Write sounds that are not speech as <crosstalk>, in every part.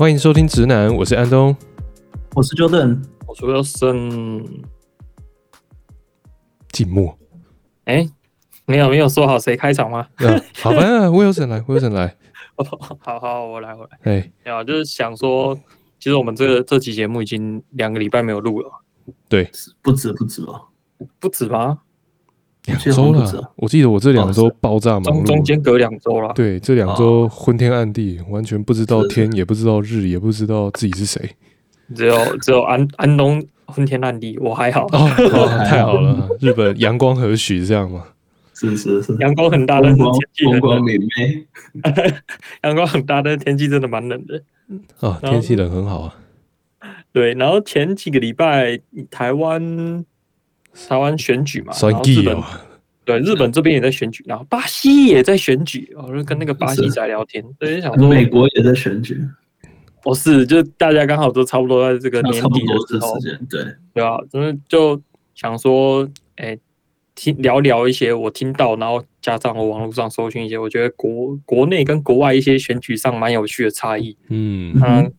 欢迎收听直男，我是安东，我是 Jordan，我是 Wilson。静默。哎，没有没有说好谁开场吗？啊、好吧，<laughs> Wilson 来，Wilson 来。好好，我来，我来。哎，啊，就是想说，其实我们这个这期节目已经两个礼拜没有录了。对，不止不止吧？不止吗？两周了，我记得我这两周爆炸忙碌，中间隔两周了。对，这两周昏天暗地，完全不知道天，也不知道日，也不知道自己是谁。只有只有安安东昏天暗地，我还好。<laughs> 哦，太好了，日本阳光何许这样吗？<laughs> 是是是，<laughs> 阳光很大但是天气，阳光明媚，阳光很大的天气真的蛮冷的。啊，天气冷很好啊。对，然后前几个礼拜台湾。台湾选举嘛，然后日本对日本这边也在选举，然后巴西也在选举，我就跟那个巴西仔聊天，所以想说美国也在选举，不是，就大家刚好都差不多在这个年底的时候，对。对啊，真的就想说，哎，听聊聊一些我听到，然后加上我网络上搜寻一些，我觉得国国内跟国外一些选举上蛮有趣的差异，嗯。嗯。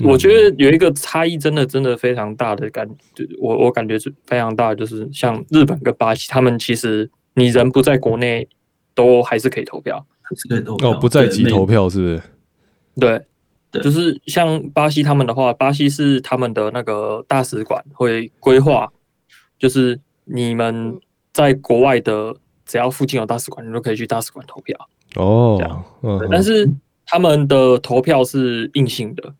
我觉得有一个差异，真的真的非常大的感觉，我我感觉是非常大，就是像日本跟巴西，他们其实你人不在国内，都还是可以投票，还是可以投票。哦，不在籍投票是不是？对，对，就是像巴西他们的话，巴西是他们的那个大使馆会规划，就是你们在国外的，只要附近有大使馆，你都可以去大使馆投票。哦，这样，但是他们的投票是硬性的。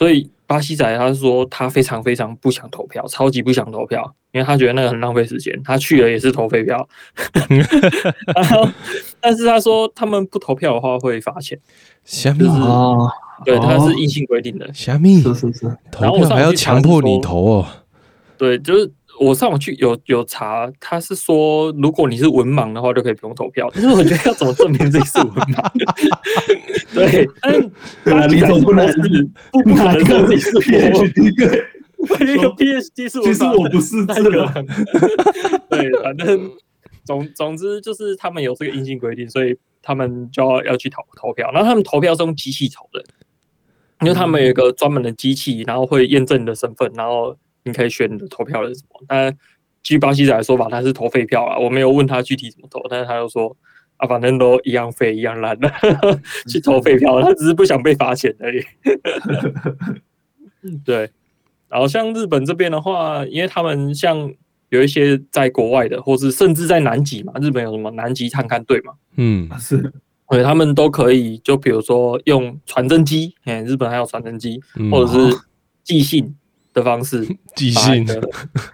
所以巴西仔他说他非常非常不想投票，超级不想投票，因为他觉得那个很浪费时间。他去了也是投废票，<laughs> 然后但是他说他们不投票的话会罚钱。虾米啊，对，他是硬性规定的。虾米是是是，投票还要强迫你投哦。对，就是。我上网去有有查，他是说如果你是文盲的话，就可以不用投票。但是我觉得要怎么证明自己是文盲？<laughs> 对，但你总不能是不可能说自己是 PhD 对，一个 PhD 是文盲，其实我不是这个。<laughs> 对，反正总总之就是他们有这个硬性规定，所以他们就要要去投投票。然后他们投票是用机器投的，因为他们有一个专门的机器，然后会验证你的身份，然后。你可以选你的投票的是什么？但据巴西仔的说法，他是投废票啊。我没有问他具体怎么投，但是他又说啊，反正都一样废一样烂的，<laughs> 去投废票。他只是不想被罚钱而已。<laughs> 对。然后像日本这边的话，因为他们像有一些在国外的，或是甚至在南极嘛，日本有什么南极探勘队嘛？嗯，是。对，他们都可以，就比如说用传真机，哎，日本还有传真机，或者是寄信。的方式 <laughs> 寄信，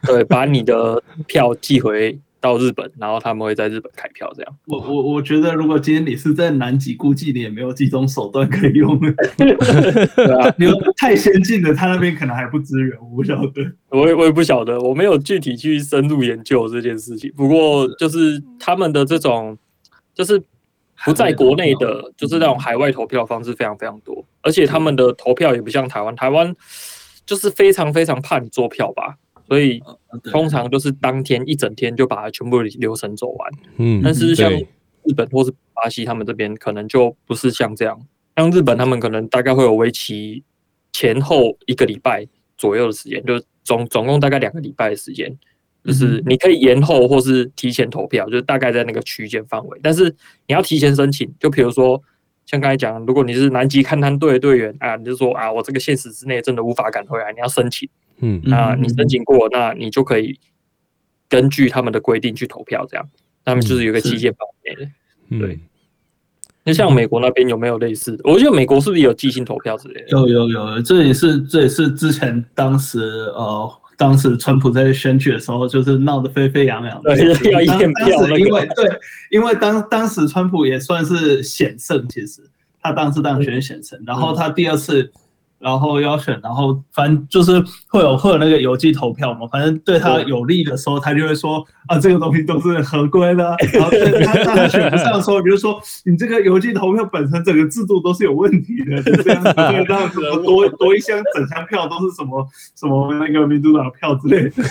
对，把你的票寄回到日本，然后他们会在日本开票，这样。我我我觉得，如果今天你是在南极，估计你也没有几种手段可以用。<laughs> 对啊，你太先进了，他那边可能还不支援，我不晓得。我也我也不晓得，我没有具体去深入研究这件事情。不过就是他们的这种，就是不在国内的，就是那种海外投票方式非常非常多，而且他们的投票也不像台湾，台湾。就是非常非常怕你做票吧，所以通常就是当天一整天就把它全部流程走完。嗯，但是像日本或是巴西他们这边可能就不是像这样，像日本他们可能大概会有为期前后一个礼拜左右的时间，就总总共大概两个礼拜的时间，就是你可以延后或是提前投票，就是大概在那个区间范围，但是你要提前申请，就比如说。像刚才讲，如果你是南极勘探队的队员啊，你就说啊，我这个限时之内真的无法赶回来，你要申请。嗯，那你申请过，那你就可以根据他们的规定去投票，这样。他们就是有个期限范围的。嗯、对。那像美国那边有没有类似？我觉得美国是不是有即兴投票之类的？有有有，这也是这也是之前当时呃。当时川普在选举的时候，就是闹得沸沸扬扬的。对，要验票。当时因为对，因为当当时川普也算是险胜，其实他当时当选险胜，然后他第二次。然后要选，然后反正就是会有会有那个邮寄投票嘛，反正对他有利的时候，他就会说啊，这个东西都是合规的。然后他 <laughs> 他选不上的时候，比如说你这个邮寄投票本身整个制度都是有问题的，就这样子对，这样子多多一箱整箱票都是什么什么那个民主党票之类的。<laughs>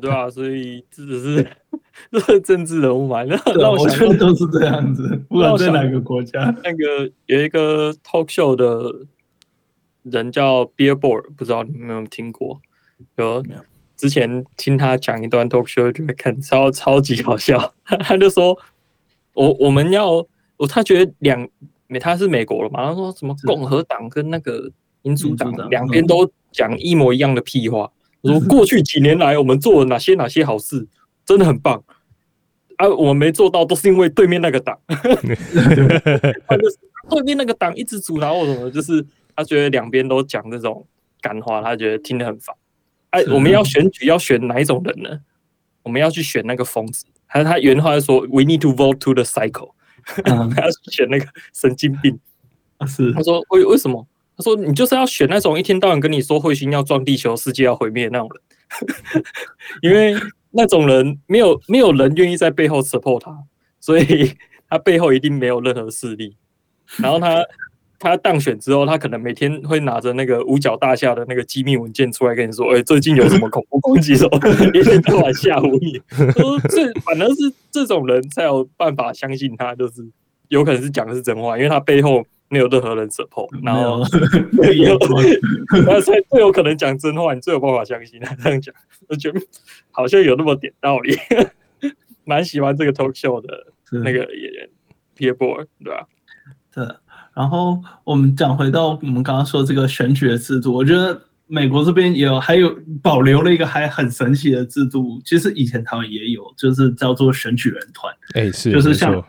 对啊，所以这只是 <laughs> 这是政治人物嘛？那那我觉得都是这样子，不管在哪个国家。那个有一个 talk show 的人叫 Billboard，不知道你们有没有听过？有，之前听他讲一段 talk show，就会看超超级好笑。<laughs> 他就说，我我们要，我他觉得两，他是美国了嘛？他说什么共和党跟那个民主党两边都讲一模一样的屁话。说 <laughs> 过去几年来我们做了哪些哪些好事，真的很棒。啊，我没做到，都是因为对面那个党，对 <laughs> 面那个党一直阻挠我什么，就是他觉得两边都讲这种干话，他觉得听得很烦。哎，我们要选举要选哪一种人呢？我们要去选那个疯子，还是他原话说，We need to vote to the cycle，<laughs> 他要选那个神经病。是，他说为为什么？他说你就是要选那种一天到晚跟你说彗星要撞地球、世界要毁灭的那种人，<laughs> 因为。那种人没有没有人愿意在背后 support 他，所以 <laughs> 他背后一定没有任何势力。然后他他当选之后，他可能每天会拿着那个五角大厦的那个机密文件出来跟你说：“哎、欸，最近有什么恐怖攻击？”什 <laughs> 么一天到晚吓唬你。说这反而是这种人才有办法相信他，就是有可能是讲的是真话，因为他背后。没有任何人 support，然后 <laughs> 有，那才最有可能讲真话，你最有办法相信他这样讲，我觉得好像有那么点道理，<laughs> 蛮喜欢这个 talk show 的那个演员 Billboard 对吧？对。然后我们讲回到我们刚刚说这个选举的制度，我觉得美国这边也有还有保留了一个还很神奇的制度，其实以前他们也有，就是叫做选举人团，哎，是，就是像。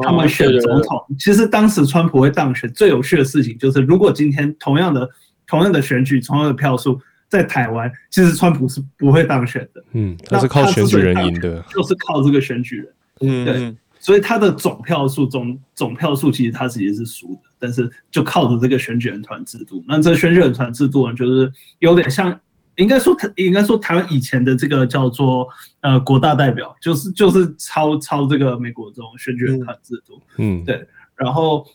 他们选总统，其实当时川普会当选，最有趣的事情就是，如果今天同样的同样的选举，同样的票数在台湾，其实川普是不会当选的。嗯，他是靠选举人赢的，就是靠这个选举人。嗯，对，所以他的总票数总总票数其实他其实是输的，但是就靠着这个选举人团制度，那这个选举人团制度呢，就是有点像。应该说，他应该说，台湾以前的这个叫做呃国大代表，就是就是抄抄这个美国这种选举人团制度，嗯，对。然后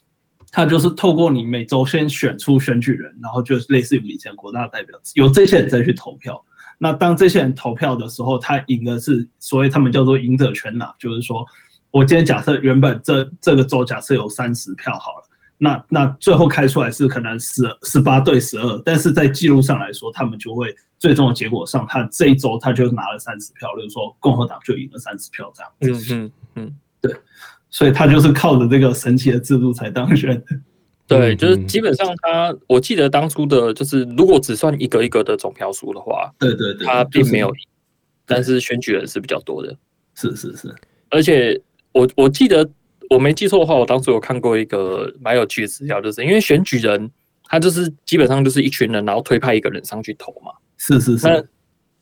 他就是透过你每周先选出选举人，然后就类似于以前国大代表，由这些人再去投票。那当这些人投票的时候，他赢的是所谓他们叫做赢者全拿，就是说我今天假设原本这这个州假设有三十票好了。那那最后开出来是可能十十八对十二，但是在记录上来说，他们就会最终的结果上，他这一周他就拿了三十票，就是说共和党就赢了三十票这样子。嗯嗯嗯，对，所以他就是靠着这个神奇的制度才当选的。对，就是基本上他，我记得当初的就是如果只算一个一个的总票数的话，对对对，他并没有赢，但是选举人是比较多的。是是是，而且我我记得。我没记错的话，我当时有看过一个蛮有趣的资料，就是因为选举人他就是基本上就是一群人，然后推派一个人上去投嘛。是是是，那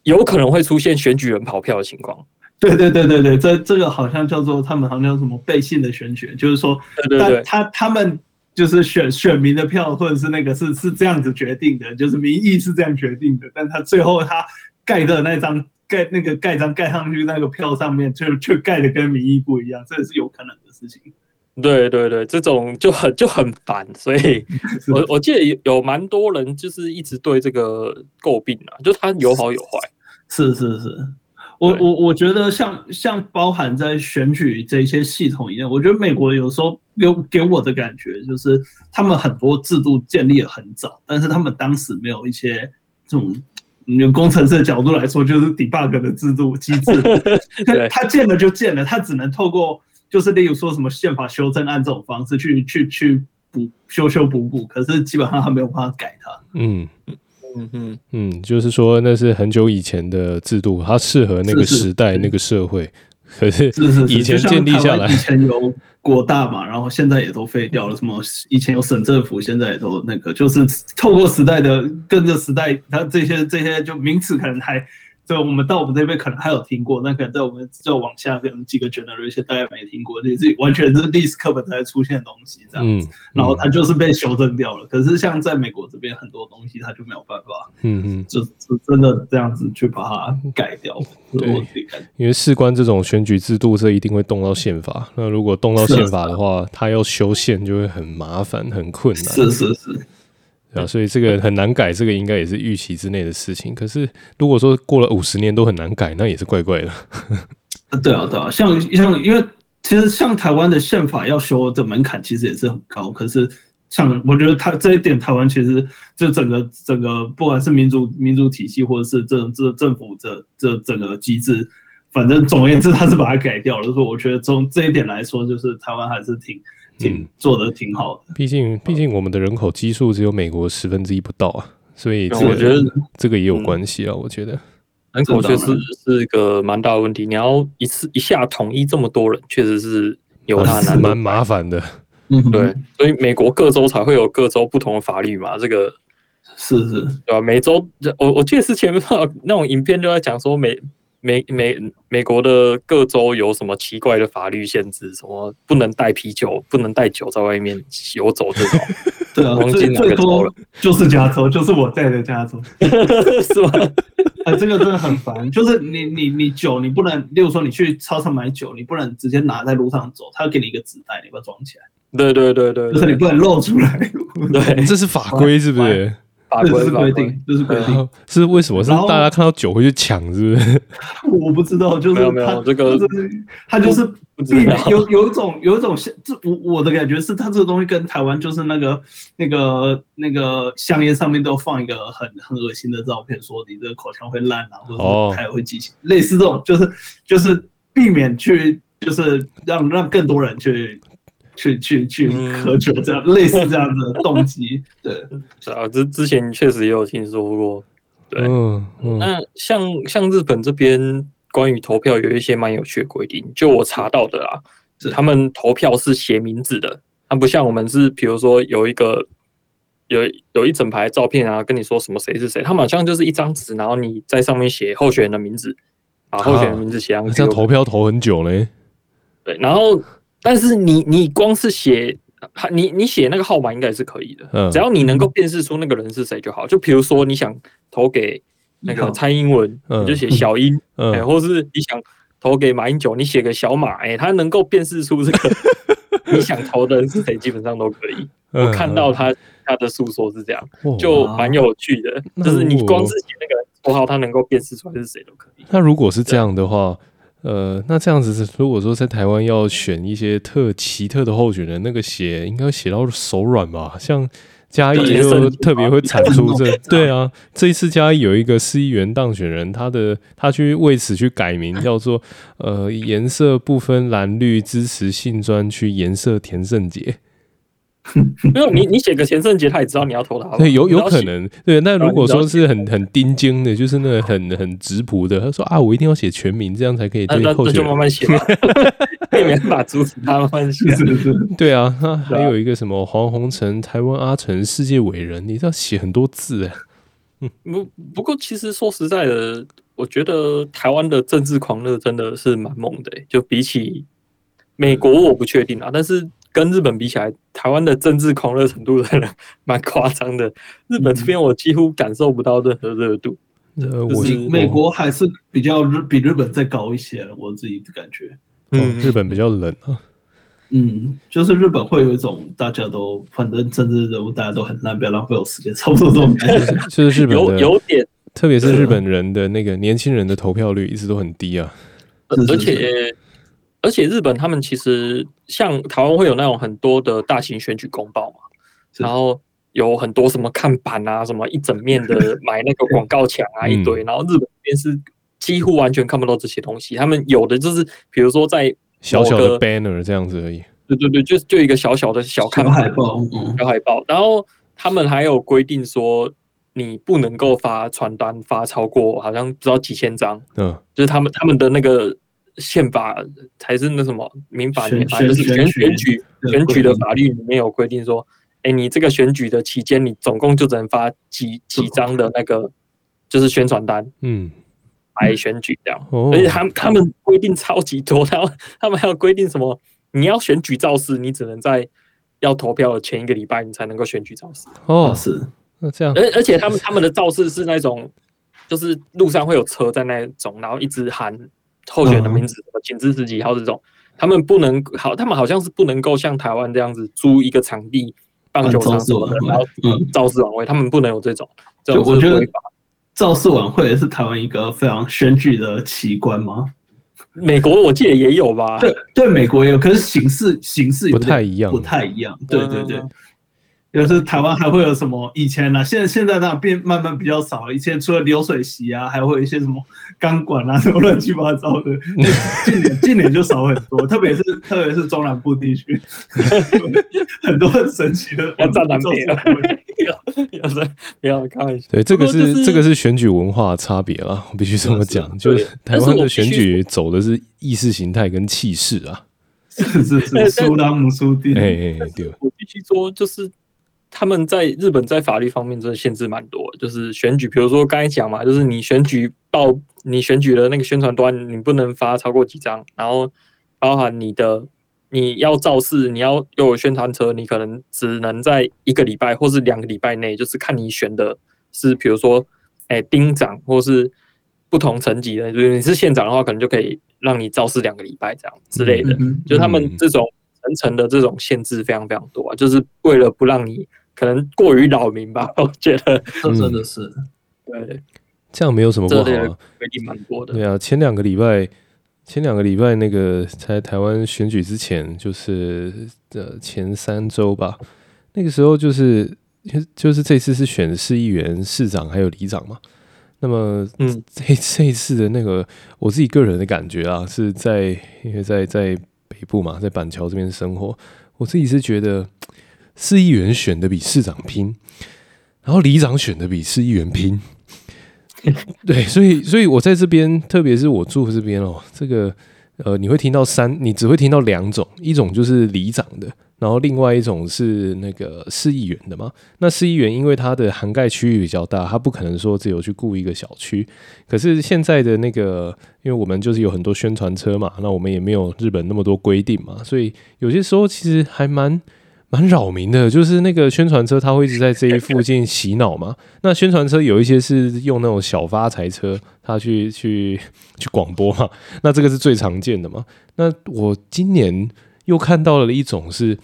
有可能会出现选举人跑票的情况。<laughs> 对对对对对，这这个好像叫做他们好像叫什么背信的选举，就是说，对对对，他他们就是选选民的票，或者是那个是是这样子决定的，就是民意是这样决定的，但他最后他盖的那张盖那个盖章盖上去那个票上面，就却盖的跟民意不一样，这也是有可能的。事情，对对对，这种就很就很烦，所以我我记得有有蛮多人就是一直对这个诟病啊，就他有好有坏。是是是，我我我觉得像像包含在选举这些系统一样，我觉得美国有时候给给我的感觉就是他们很多制度建立的很早，但是他们当时没有一些这种用工程师的角度来说，就是 debug 的制度机制，<laughs> 他建了就建了，他只能透过。就是例如说什么宪法修正案这种方式去去去补修修补补，可是基本上他没有办法改它。嗯嗯嗯嗯，就是说那是很久以前的制度，它适合那个时代是是那个社会。可是以前建立下来，以前有国大嘛，然后现在也都废掉了。什么以前有省政府，现在也都那个，就是透过时代的跟着时代，它这些这些就名词可能还。所以我们到我们这边可能还有听过，但可能在我们再往下可能几个 generation 大家没听过，这是完全是历史课本才出现的东西这样子。嗯嗯、然后它就是被修正掉了。可是像在美国这边很多东西，它就没有办法，嗯嗯，就就真的这样子去把它改掉。对，因为事关这种选举制度，这一定会动到宪法。那如果动到宪法的话，它要修宪就会很麻烦、很困难。是是是。啊，所以这个很难改，这个应该也是预期之内的事情。可是如果说过了五十年都很难改，那也是怪怪的。<laughs> 对啊，对啊，像像因为其实像台湾的宪法要修的门槛其实也是很高，可是像我觉得他这一点，台湾其实就整个整个不管是民主民主体系或者是这这政府这这整个机制，反正总而言之，他是把它改掉了。所以我觉得从这一点来说，就是台湾还是挺挺做的挺好的。毕竟毕竟我们的人口基数只有美国十分之一不到啊，所以我觉得这个也有关系啊，我觉得。人口确实是一个蛮大的问题，你要一次一下统一这么多人，确实是有它难，蛮麻烦的。嗯，对，所以美国各州才会有各州不同的法律嘛，这个是是，对吧？每州，我我记得是前面那种影片就在讲说美美美美国的各州有什么奇怪的法律限制，什么不能带啤酒，不能带酒在外面游走这种。<laughs> 对啊，最最多就是加州，就是我在的加州，<laughs> 是吧？哎、欸，这个真的很烦。就是你你你酒，你不能，例如说你去超市买酒，你不能直接拿在路上走，他要给你一个纸袋，你把它装起来。对对对对，就是你不能露出来。对，这是法规，是不是？法规是规定，这是规定。<laughs> 是为什么？是大家看到酒会去抢，是不是？<laughs> 我不知道，就是没有没有这个，他就是避免有有一种有一种像这我我的感觉是，他这个东西跟台湾就是那个那个那个香烟上面都放一个很很恶心的照片，说你这个口腔会烂啊，或者说还会畸形，类似这种，就是就是避免去就是让让更多人去。去去去喝酒，这样、嗯、类似这样的动机，<laughs> 对，是啊，之之前确实也有听说过，对，嗯嗯、那像像日本这边关于投票有一些蛮有趣的规定，就我查到的啦，是。他们投票是写名字的，它不像我们是，比如说有一个有有一整排照片啊，跟你说什么谁是谁，他们好像就是一张纸，然后你在上面写候选人的名字，把候选人名字写上去，这样投票投很久嘞，对，然后。但是你你光是写，你你写那个号码应该是可以的，嗯、只要你能够辨识出那个人是谁就好。就比如说你想投给那个蔡英文，嗯、你就写小英，嗯欸，或是你想投给马英九，你写个小马，哎，他能够辨识出这个 <laughs> 你想投的人是谁，基本上都可以。嗯、我看到他他的诉说是这样，就蛮有趣的，就是你光是写那个符号，他能够辨识出来是谁都可以。那如果是这样的话。呃，那这样子是，如果说在台湾要选一些特奇特的候选人，那个写应该写到手软吧？像嘉义就特别会产出这，对啊，这一次嘉义有一个市议员当选人，他的他去为此去改名，叫做呃颜色不分蓝绿，支持性专区颜色田胜杰。<laughs> 没有你，你写个钱圣杰，他也知道你要投他。对，有有可能。对，那如果说是很很钉钉的，就是那个很很直朴的，他说啊，我一定要写全名，这样才可以对候选人。那就慢慢写，没办法阻止他慢慢写。对啊，那还有一个什么黄宏成，台湾阿成，世界伟人，你知道写很多字哎。嗯，不不过其实说实在的，我觉得台湾的政治狂热真的是蛮猛的，就比起美国，我不确定啊，但是。跟日本比起来，台湾的政治狂热程度真的蛮夸张的。日本这边我几乎感受不到任何热度。呃，我美国还是比较日比日本再高一些，我自己的感觉。嗯，日本比较冷啊。嗯，就是日本会有一种大家都反正政治人物大家都很烂，不要浪费我时间，差不多这种感觉。<laughs> 就是日本有有点，特别是日本人的那个年轻人的投票率一直都很低啊，而且。而且日本他们其实像台湾会有那种很多的大型选举公报嘛，然后有很多什么看板啊，什么一整面的买那个广告墙啊 <laughs> 一堆，然后日本这边是几乎完全看不到这些东西，他们有的就是比如说在小小的 banner 这样子而已，对对对，就就一个小小的小看海报，小海报，然后他们还有规定说你不能够发传单发超过好像不知道几千张，嗯，就是他们他们的那个。宪法才是那什么民法里面，反正就是选选举选举的法律里面有规定说，哎，你这个选举的期间，你总共就只能发几几张的那个就是宣传单，嗯，来选举这样。而且他们他们规定超级多，然 <laughs> 后他们还有规定什么，你要选举造势，你只能在要投票的前一个礼拜，你才能够选举造势。哦，是那这样。而而且他们他们的造势是那种，就是路上会有车在那种，然后一直喊。候选的名字，请支持几号这种，他们不能好，他们好像是不能够像台湾这样子租一个场地，棒球场什么的，然后造势晚会，他们不能有这种。就我觉得造势晚会也是台湾一个非常选举的奇观吗？美国我记得也有吧？对对，美国也有，可是形式形式不太一样，不太一样。对对对。就是台湾还会有什么以前呢、啊？现在现在这样变慢慢比较少。以前除了流水席啊，还会有一些什么钢管啊，什么乱七八糟的。近年近年就少很多，特别是特别是中南部地区，<laughs> 很多很神奇的。要站南边了，<laughs> 要是不要开玩笑。对，这个是、就是、这个是选举文化差别了，我必须这么讲。就是台湾的选举走的是意识形态跟气势啊。是是是，输当母输弟。哎哎，对。我必须说，就是。他们在日本在法律方面真的限制蛮多，就是选举，比如说刚才讲嘛，就是你选举报你选举的那个宣传端，你不能发超过几张，然后包含你的你要造势，你要又有宣传车，你可能只能在一个礼拜或是两个礼拜内，就是看你选的是，比如说哎町长或是不同层级的，就是你是县长的话，可能就可以让你造势两个礼拜这样之类的，嗯、就他们这种层层的这种限制非常非常多啊，就是为了不让你。可能过于扰民吧，<laughs> 我觉得这真的是，对，这样没有什么不好啊，规定蛮多的。对啊，前两个礼拜，前两个礼拜那个在台湾选举之前，就是呃前三周吧，那个时候就是就是这次是选市议员、市长还有里长嘛。那么，嗯，这这一次的那个我自己个人的感觉啊，是在因为在在北部嘛，在板桥这边生活，我自己是觉得。市议员选的比市长拼，然后里长选的比市议员拼，<laughs> 对，所以，所以我在这边，特别是我住这边哦，这个呃，你会听到三，你只会听到两种，一种就是里长的，然后另外一种是那个市议员的嘛。那市议员因为它的涵盖区域比较大，他不可能说只有去顾一个小区。可是现在的那个，因为我们就是有很多宣传车嘛，那我们也没有日本那么多规定嘛，所以有些时候其实还蛮。很扰民的，就是那个宣传车，它会一直在这一附近洗脑嘛。那宣传车有一些是用那种小发财车，它去去去广播嘛。那这个是最常见的嘛。那我今年又看到了一种是。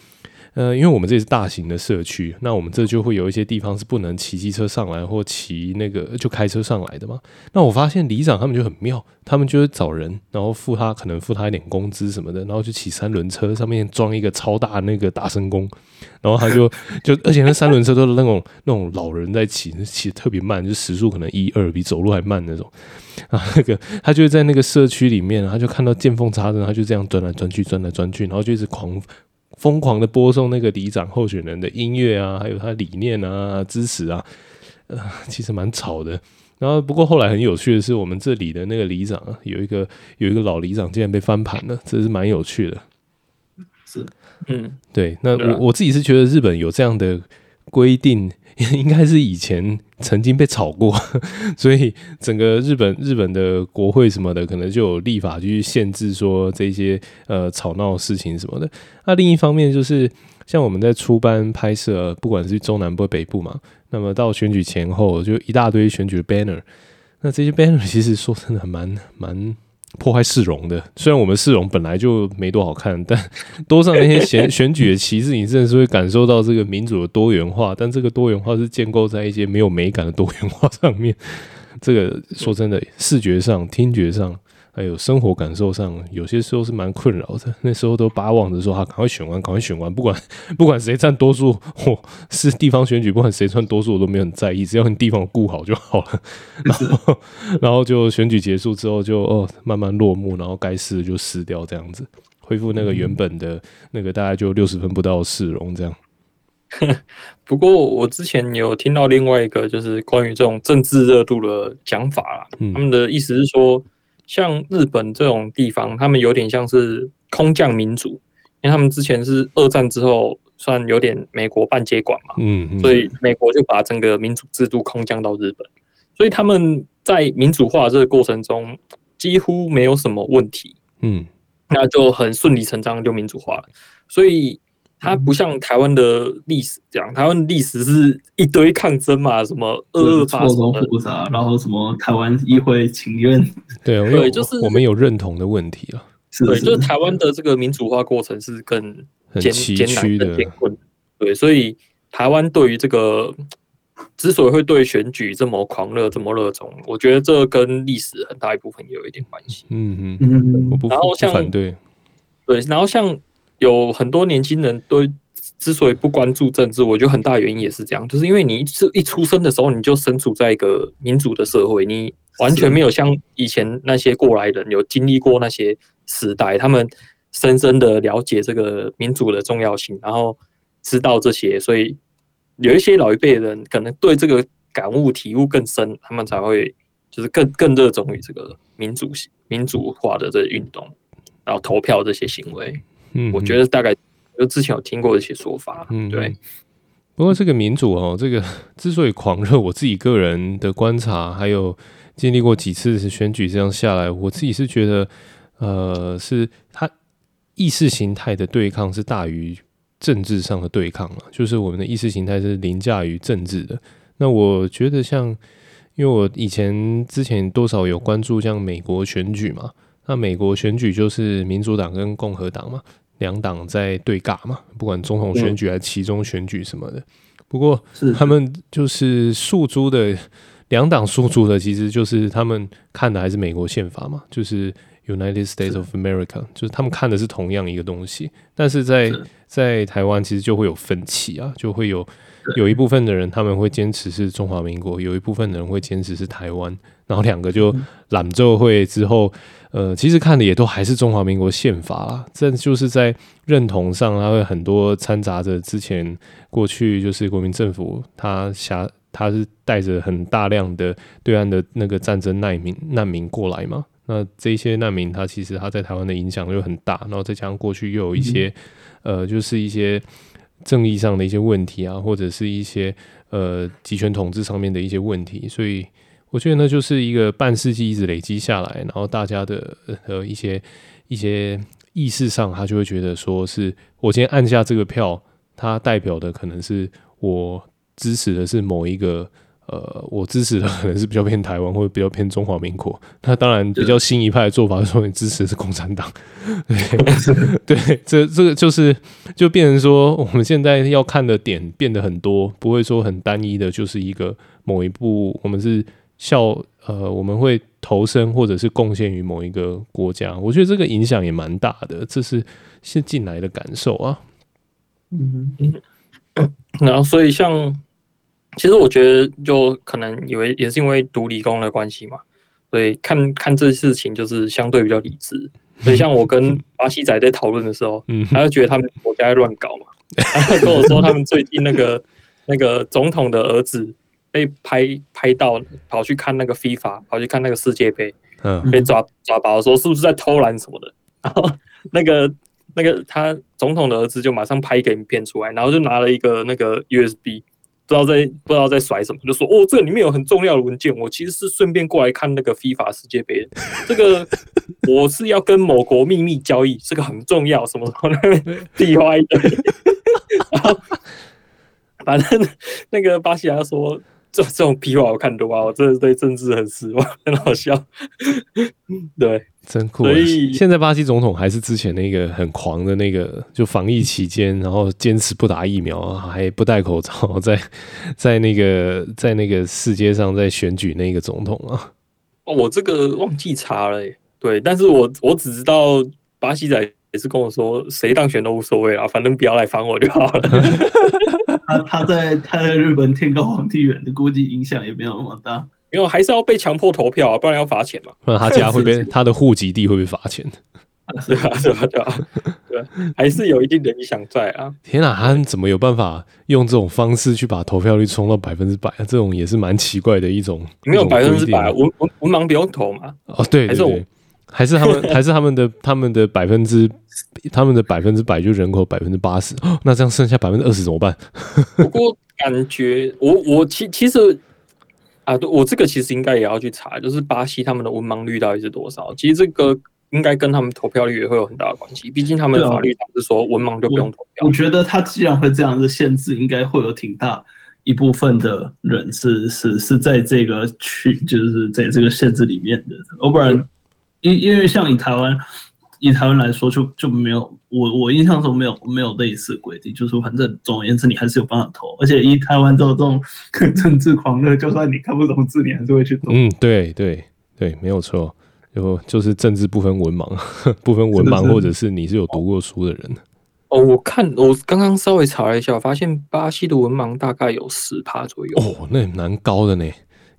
呃，因为我们这是大型的社区，那我们这就会有一些地方是不能骑机车上来，或骑那个就开车上来的嘛。那我发现里长他们就很妙，他们就会找人，然后付他可能付他一点工资什么的，然后就骑三轮车，上面装一个超大那个大声公，然后他就 <laughs> 就而且那三轮车都是那种那种老人在骑，骑特别慢，就时速可能一二，比走路还慢那种。啊，那个他就在那个社区里面，他就看到见缝插针，他就这样钻来钻去，钻来钻去，然后就一直狂。疯狂的播送那个里长候选人的音乐啊，还有他理念啊、支持啊，呃，其实蛮吵的。然后不过后来很有趣的是，我们这里的那个里长啊，有一个有一个老里长竟然被翻盘了，这是蛮有趣的。是，嗯，对。那我我自己是觉得日本有这样的规定。<laughs> 应该是以前曾经被炒过，<laughs> 所以整个日本日本的国会什么的，可能就有立法去限制说这些呃吵闹事情什么的。那另一方面就是像我们在出班拍摄，不管是中南部北部嘛，那么到选举前后就一大堆选举的 banner，那这些 banner 其实说真的蛮蛮。破坏市容的，虽然我们市容本来就没多好看，但多上那些选 <laughs> 选举的旗帜，你真的是会感受到这个民主的多元化。但这个多元化是建构在一些没有美感的多元化上面。这个说真的，视觉上、听觉上。还有生活感受上，有些时候是蛮困扰的。<laughs> 那时候都巴望着说：“哈，赶快选完，赶快选完，<laughs> 不管不管谁占多数，或是地方选举，不管谁占多数，我都没有很在意，只要你地方顾好就好了。<laughs> ”然后，然后就选举结束之后就，就哦慢慢落幕，然后该撕的就撕掉，这样子恢复那个原本的那个大概就六十分不到的市容这样。不过我之前有听到另外一个就是关于这种政治热度的讲法啦，他们的意思是说。像日本这种地方，他们有点像是空降民主，因为他们之前是二战之后算有点美国半接管嘛，嗯，嗯，所以美国就把整个民主制度空降到日本，所以他们在民主化这个过程中几乎没有什么问题，嗯，那就很顺理成章就民主化了，所以。它不像台湾的历史这样，台湾历史是一堆抗争嘛，什么二二八，错综复杂，然后什么台湾议会请愿，<laughs> 对，对，就是我们有认同的问题了。对，就是台湾的这个民主化过程是更艰艰难的艰困。对，所以台湾对于这个之所以会对选举这么狂热、这么热衷，我觉得这跟历史很大一部分也有一点关系。嗯嗯，我不然后像反对，对，然后像有很多年轻人都之所以不关注政治，我觉得很大原因也是这样，就是因为你是一出生的时候你就身处在一个民主的社会，你完全没有像以前那些过来人有经历过那些时代，他们深深的了解这个民主的重要性，然后知道这些，所以。有一些老一辈人可能对这个感悟体悟更深，他们才会就是更更热衷于这个民主民主化的这运动，然后投票这些行为。嗯，我觉得大概就之前有听过一些说法。嗯，对。不过这个民主哦，这个之所以狂热，我自己个人的观察，还有经历过几次选举这样下来，我自己是觉得，呃，是他意识形态的对抗是大于。政治上的对抗了，就是我们的意识形态是凌驾于政治的。那我觉得像，因为我以前之前多少有关注像美国选举嘛，那美国选举就是民主党跟共和党嘛，两党在对尬嘛，不管总统选举还是其中选举什么的。不过他们就是诉诸的两党诉诸的，其实就是他们看的还是美国宪法嘛，就是 United States of America，就是他们看的是同样一个东西，但是在在台湾其实就会有分歧啊，就会有有一部分的人他们会坚持是中华民国，有一部分的人会坚持是台湾，然后两个就揽奏会之后，呃，其实看的也都还是中华民国宪法啦，这就是在认同上，它会很多掺杂着之前过去就是国民政府他辖他是带着很大量的对岸的那个战争难民难民过来嘛，那这些难民他其实他在台湾的影响就很大，然后再加上过去又有一些。呃，就是一些正义上的一些问题啊，或者是一些呃集权统治上面的一些问题，所以我觉得那，就是一个半世纪一直累积下来，然后大家的呃一些一些意识上，他就会觉得说是我今天按下这个票，它代表的可能是我支持的是某一个。呃，我支持的可能是比较偏台湾或者比较偏中华民国。那当然，比较新一派的做法是说你支持的是共产党。对，对，这这个就是就变成说，我们现在要看的点变得很多，不会说很单一的，就是一个某一部我们是效呃，我们会投身或者是贡献于某一个国家。我觉得这个影响也蛮大的，这是是进来的感受啊。嗯嗯，<coughs> 然后所以像。其实我觉得，就可能以为也是因为读理工的关系嘛，所以看看这事情就是相对比较理智。所以像我跟 <laughs> 巴西仔在讨论的时候，他就觉得他们国家在乱搞嘛，<laughs> 他跟我说他们最近那个那个总统的儿子被拍拍到跑去看那个 FIFA，跑去看那个世界杯，被抓抓包说是不是在偷懒什么的，然后那个那个他总统的儿子就马上拍一个影片出来，然后就拿了一个那个 USB。不知道在不知道在甩什么，就说哦，这个里面有很重要的文件，我其实是顺便过来看那个 FIFA 世界杯。这个 <laughs> 我是要跟某国秘密交易，这个很重要，什么什么那边屁话一堆。<laughs> 然后反正那个巴西亚说。这这种屁话我看多啊！我真的对政治很失望，很好笑。对，真酷。所以现在巴西总统还是之前那个很狂的那个，就防疫期间，然后坚持不打疫苗，还不戴口罩，在在那个在那个世界上在选举那个总统啊。哦，我这个忘记查了耶。对，但是我我只知道巴西仔也是跟我说，谁当选都无所谓啊，反正不要来烦我就好了。<laughs> 他他在他在日本天高皇帝远的，估计影响也没有那么大。因为还是要被强迫投票啊，不然要罚钱嘛。不然他家会被 <laughs> 他的户籍地会被罚钱。是啊，是 <laughs> 啊，对啊，对，还是有一定的影响在啊。天啊，他怎么有办法用这种方式去把投票率冲到百分之百？这种也是蛮奇怪的一种。没有百分之百，文文文盲不用投嘛？哦，对。还是他们，<laughs> 还是他们的，他们的百分之，他们的百分之百就人口百分之八十，那这样剩下百分之二十怎么办？<laughs> 不过感觉我我其其实啊，我这个其实应该也要去查，就是巴西他们的文盲率到底是多少？其实这个应该跟他们投票率也会有很大的关系，毕竟他们的法律上是说文盲就不用投票。我，我觉得他既然会这样子限制，应该会有挺大一部分的人是是是在这个区，就是在这个限制里面的，要不然。因因为像以台湾以台湾来说就，就就没有我我印象中没有没有类似规定，就是反正总而言之你还是有办法投，而且以台湾这种 <laughs> 政治狂热，就算你看不懂字，你还是会去投。嗯，对对对，没有错，就就是政治不分文盲，<laughs> 不分文盲，或者是你是有读过书的人。哦，我看我刚刚稍微查了一下，发现巴西的文盲大概有十趴左右。哦，那也蛮高的呢。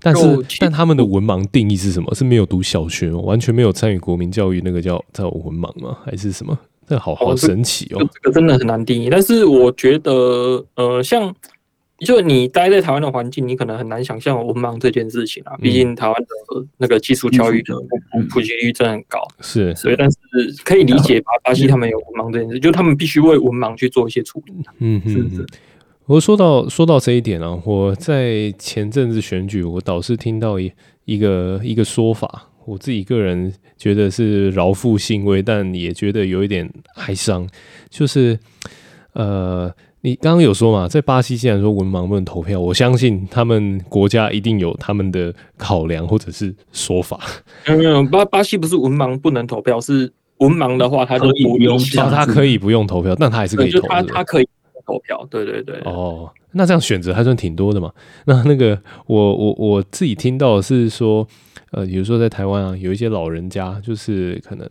但是，但他们的文盲定义是什么？是没有读小学吗？完全没有参与国民教育，那个叫叫文盲吗？还是什么？这好好神奇哦！这个真的很难定义。但是我觉得，呃，像就你待在台湾的环境，你可能很难想象文盲这件事情啊。毕竟台湾的那个技术教育的普及率真的很高，是。所以，但是可以理解巴巴西他们有文盲这件事，就他们必须为文盲去做一些处理。嗯嗯。我说到说到这一点啊，我在前阵子选举，我倒是听到一一个一个说法，我自己个人觉得是饶富兴味，但也觉得有一点哀伤。就是呃，你刚刚有说嘛，在巴西既然说文盲不能投票，我相信他们国家一定有他们的考量或者是说法。没有没有，巴巴西不是文盲不能投票，是文盲的话他就不用，他可以不用投票，但他还是可以投，他他可以。投票，对对对。哦，那这样选择还算挺多的嘛。那那个，我我我自己听到是说，呃，比如说在台湾啊，有一些老人家，就是可能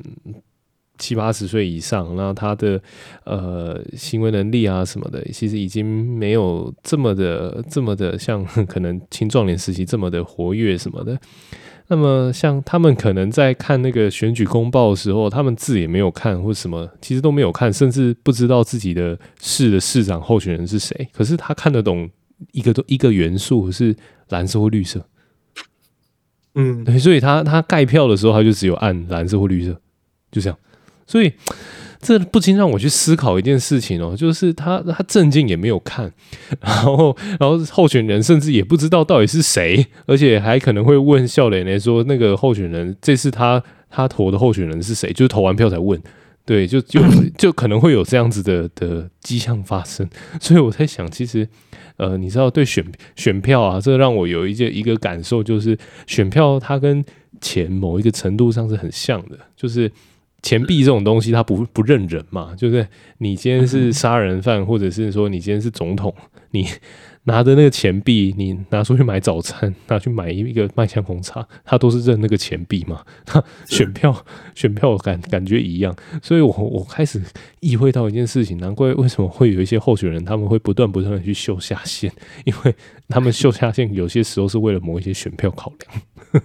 七八十岁以上，那他的呃行为能力啊什么的，其实已经没有这么的这么的像 <laughs> 可能青壮年时期这么的活跃什么的。那么，像他们可能在看那个选举公报的时候，他们字也没有看，或什么，其实都没有看，甚至不知道自己的市的市长候选人是谁。可是他看得懂一个一个元素是蓝色或绿色，嗯，对，所以他他盖票的时候，他就只有按蓝色或绿色，就这样，所以。这不禁让我去思考一件事情哦，就是他他政见也没有看，然后然后候选人甚至也不知道到底是谁，而且还可能会问笑脸呢，说那个候选人这次他他投的候选人是谁？就是投完票才问，对，就 <coughs> 就就可能会有这样子的的迹象发生。所以我在想，其实呃，你知道对选选票啊，这让我有一件一个感受，就是选票它跟钱某一个程度上是很像的，就是。钱币这种东西，它不不认人嘛，就是你今天是杀人犯，或者是说你今天是总统，你拿着那个钱币，你拿出去买早餐，<laughs> 拿去买一个麦香红茶，他都是认那个钱币嘛。<laughs> 他选票选票感感觉一样，所以我我开始意会到一件事情，难怪为什么会有一些候选人他们会不断不断的去秀下限，<laughs> 因为他们秀下限有些时候是为了某一些选票考量，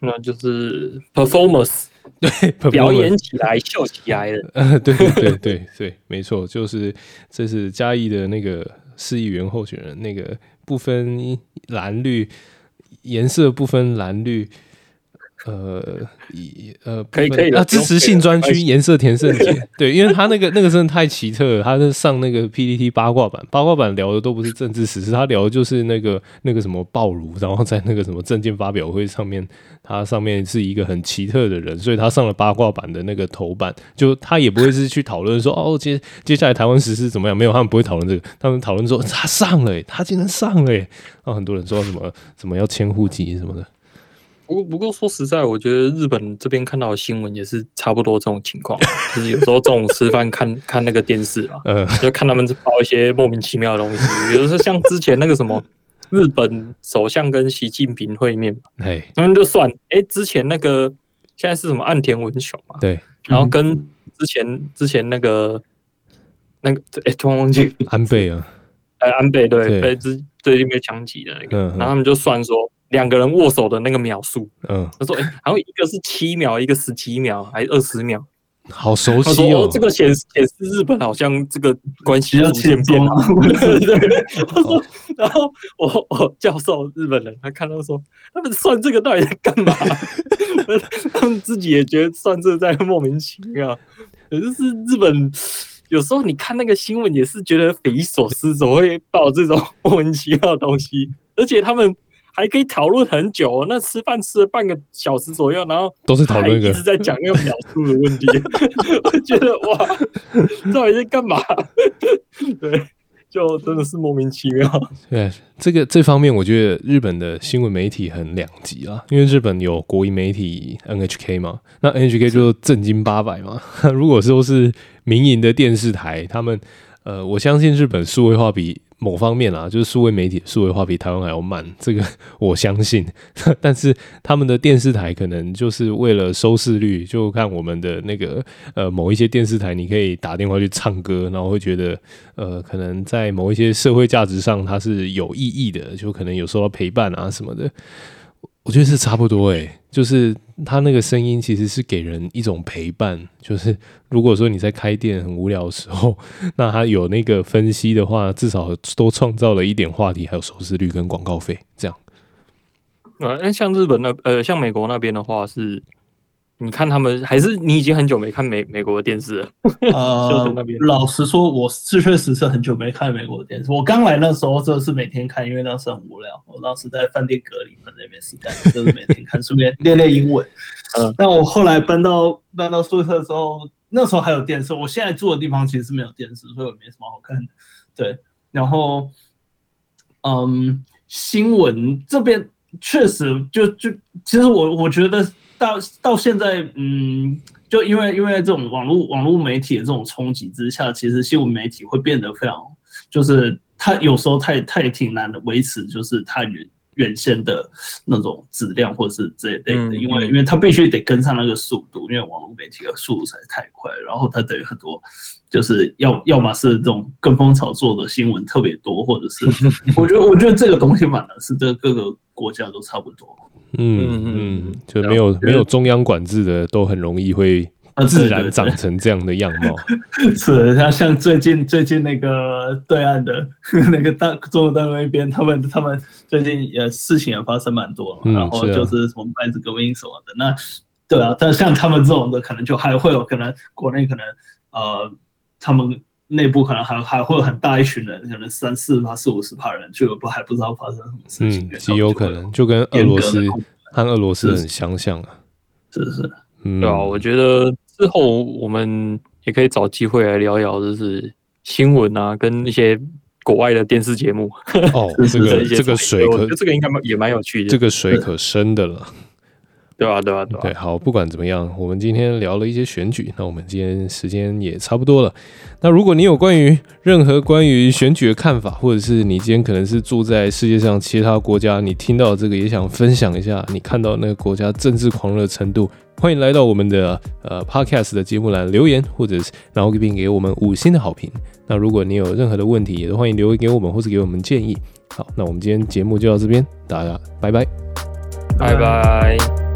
那就是 performance。<laughs> 对，表演起来，秀起来了。<laughs> 呃，对对对对对，没错，就是这是嘉义的那个市议员候选人，那个不分蓝绿颜色，不分蓝绿。呃，以呃，可以可以，啊，支持性专区颜色填胜杰，<laughs> 对，因为他那个那个真的太奇特了，他是上那个 PPT 八卦版，八卦版聊的都不是政治时事，他聊的就是那个那个什么暴儒，然后在那个什么证件发表会上面，他上面是一个很奇特的人，所以他上了八卦版的那个头版，就他也不会是去讨论说哦接接下来台湾时事怎么样，没有，他们不会讨论这个，他们讨论说他上了，他竟然上了，然后很多人说什么什么要迁户籍什么的。不过，不过说实在，我觉得日本这边看到的新闻也是差不多这种情况，<laughs> 就是有时候中午吃饭看看那个电视啊，嗯，就看他们报一些莫名其妙的东西，比如说像之前那个什么 <laughs> 日本首相跟习近平会面，哎，他们就算，哎，之前那个现在是什么岸田文雄嘛，对，然后跟之前之前那个那个哎，突然忘记安倍啊，哎，安倍对，被之最近被枪击的那个，然后他们就算说。两个人握手的那个秒数，嗯，他说，哎、欸，然后一个是七秒，一个十几秒，还是二十秒，好熟悉哦。哦这个显显示日本好像这个关系要渐变了。<laughs> 对对对。他说，然后我我教授日本人，他看到说，他们算这个到底在干嘛？他们自己也觉得算这个在莫名其妙。可是是日本，有时候你看那个新闻也是觉得匪夷所思，怎么会报这种莫名其妙的东西？而且他们。还可以讨论很久，那吃饭吃了半个小时左右，然后都是讨论一直在讲那个秒数的问题。<laughs> 我觉得哇，到底在干嘛？<laughs> 对，就真的是莫名其妙。对，这个这方面，我觉得日本的新闻媒体很两极啊，因为日本有国营媒体 NHK 嘛，那 NHK 就正经八百嘛。<laughs> 如果说是民营的电视台，他们呃，我相信日本数位化比。某方面啊，就是数位媒体数位化比台湾还要慢，这个 <laughs> 我相信。<laughs> 但是他们的电视台可能就是为了收视率，就看我们的那个呃某一些电视台，你可以打电话去唱歌，然后会觉得呃可能在某一些社会价值上它是有意义的，就可能有受到陪伴啊什么的。我觉得是差不多诶、就是他那个声音其实是给人一种陪伴。就是如果说你在开店很无聊的时候，那他有那个分析的话，至少都创造了一点话题，还有收视率跟广告费这样。呃，那像日本那呃，像美国那边的话是。你看他们还是你已经很久没看美美国的电视了？<laughs> 呃，老实说，我是确实是很久没看美国的电视。我刚来那时候，真的是每天看，因为那时候很无聊。我当时在饭店隔离，反正也没事干，就是每天看，顺便练练英文。嗯，但我后来搬到搬到宿舍之后，那时候还有电视。我现在住的地方其实是没有电视，所以我没什么好看的。对，然后，嗯，新闻这边确实就就其实我我觉得。到到现在，嗯，就因为因为这种网络网络媒体的这种冲击之下，其实新闻媒体会变得非常，就是它有时候太太挺难的维持，就是它原原先的那种质量或者是这一类的，嗯、因为因为它必须得跟上那个速度，因为网络媒体的速度实在太快，然后它等于很多就是要要么是这种跟风炒作的新闻特别多，或者是 <laughs> 我觉得我觉得这个东西反而是这各个国家都差不多。嗯嗯，就没有没有中央管制的，都很容易会自然长成这样的样貌。<laughs> 是像像最近最近那个对岸的 <laughs> 那个大中国大陆那边，他们他们最近也事情也发生蛮多，然后就是什么白纸革命什么的。那对啊，但像他们这种的，可能就还会有可能国内可能呃，他们内部可能还还会有很大一群人，可能三四趴四五十趴人，就不还不知道发生什么事情。嗯，极有可能就跟俄罗斯。和俄罗斯很相像啊，是是，是，嗯，对啊，我觉得之后我们也可以找机会来聊聊，就是新闻啊，跟一些国外的电视节目。哦，<laughs> 这个这个水可，这个应该也蛮有趣的，这个水可深的了。对啊，对啊，对啊。对，好，不管怎么样，我们今天聊了一些选举，那我们今天时间也差不多了。那如果你有关于任何关于选举的看法，或者是你今天可能是住在世界上其他国家，你听到这个也想分享一下你看到那个国家政治狂热程度，欢迎来到我们的呃 Podcast 的节目栏留言，或者是然后并给我们五星的好评。那如果你有任何的问题，也都欢迎留言给我们，或是给我们建议。好，那我们今天节目就到这边，大家拜拜，拜拜。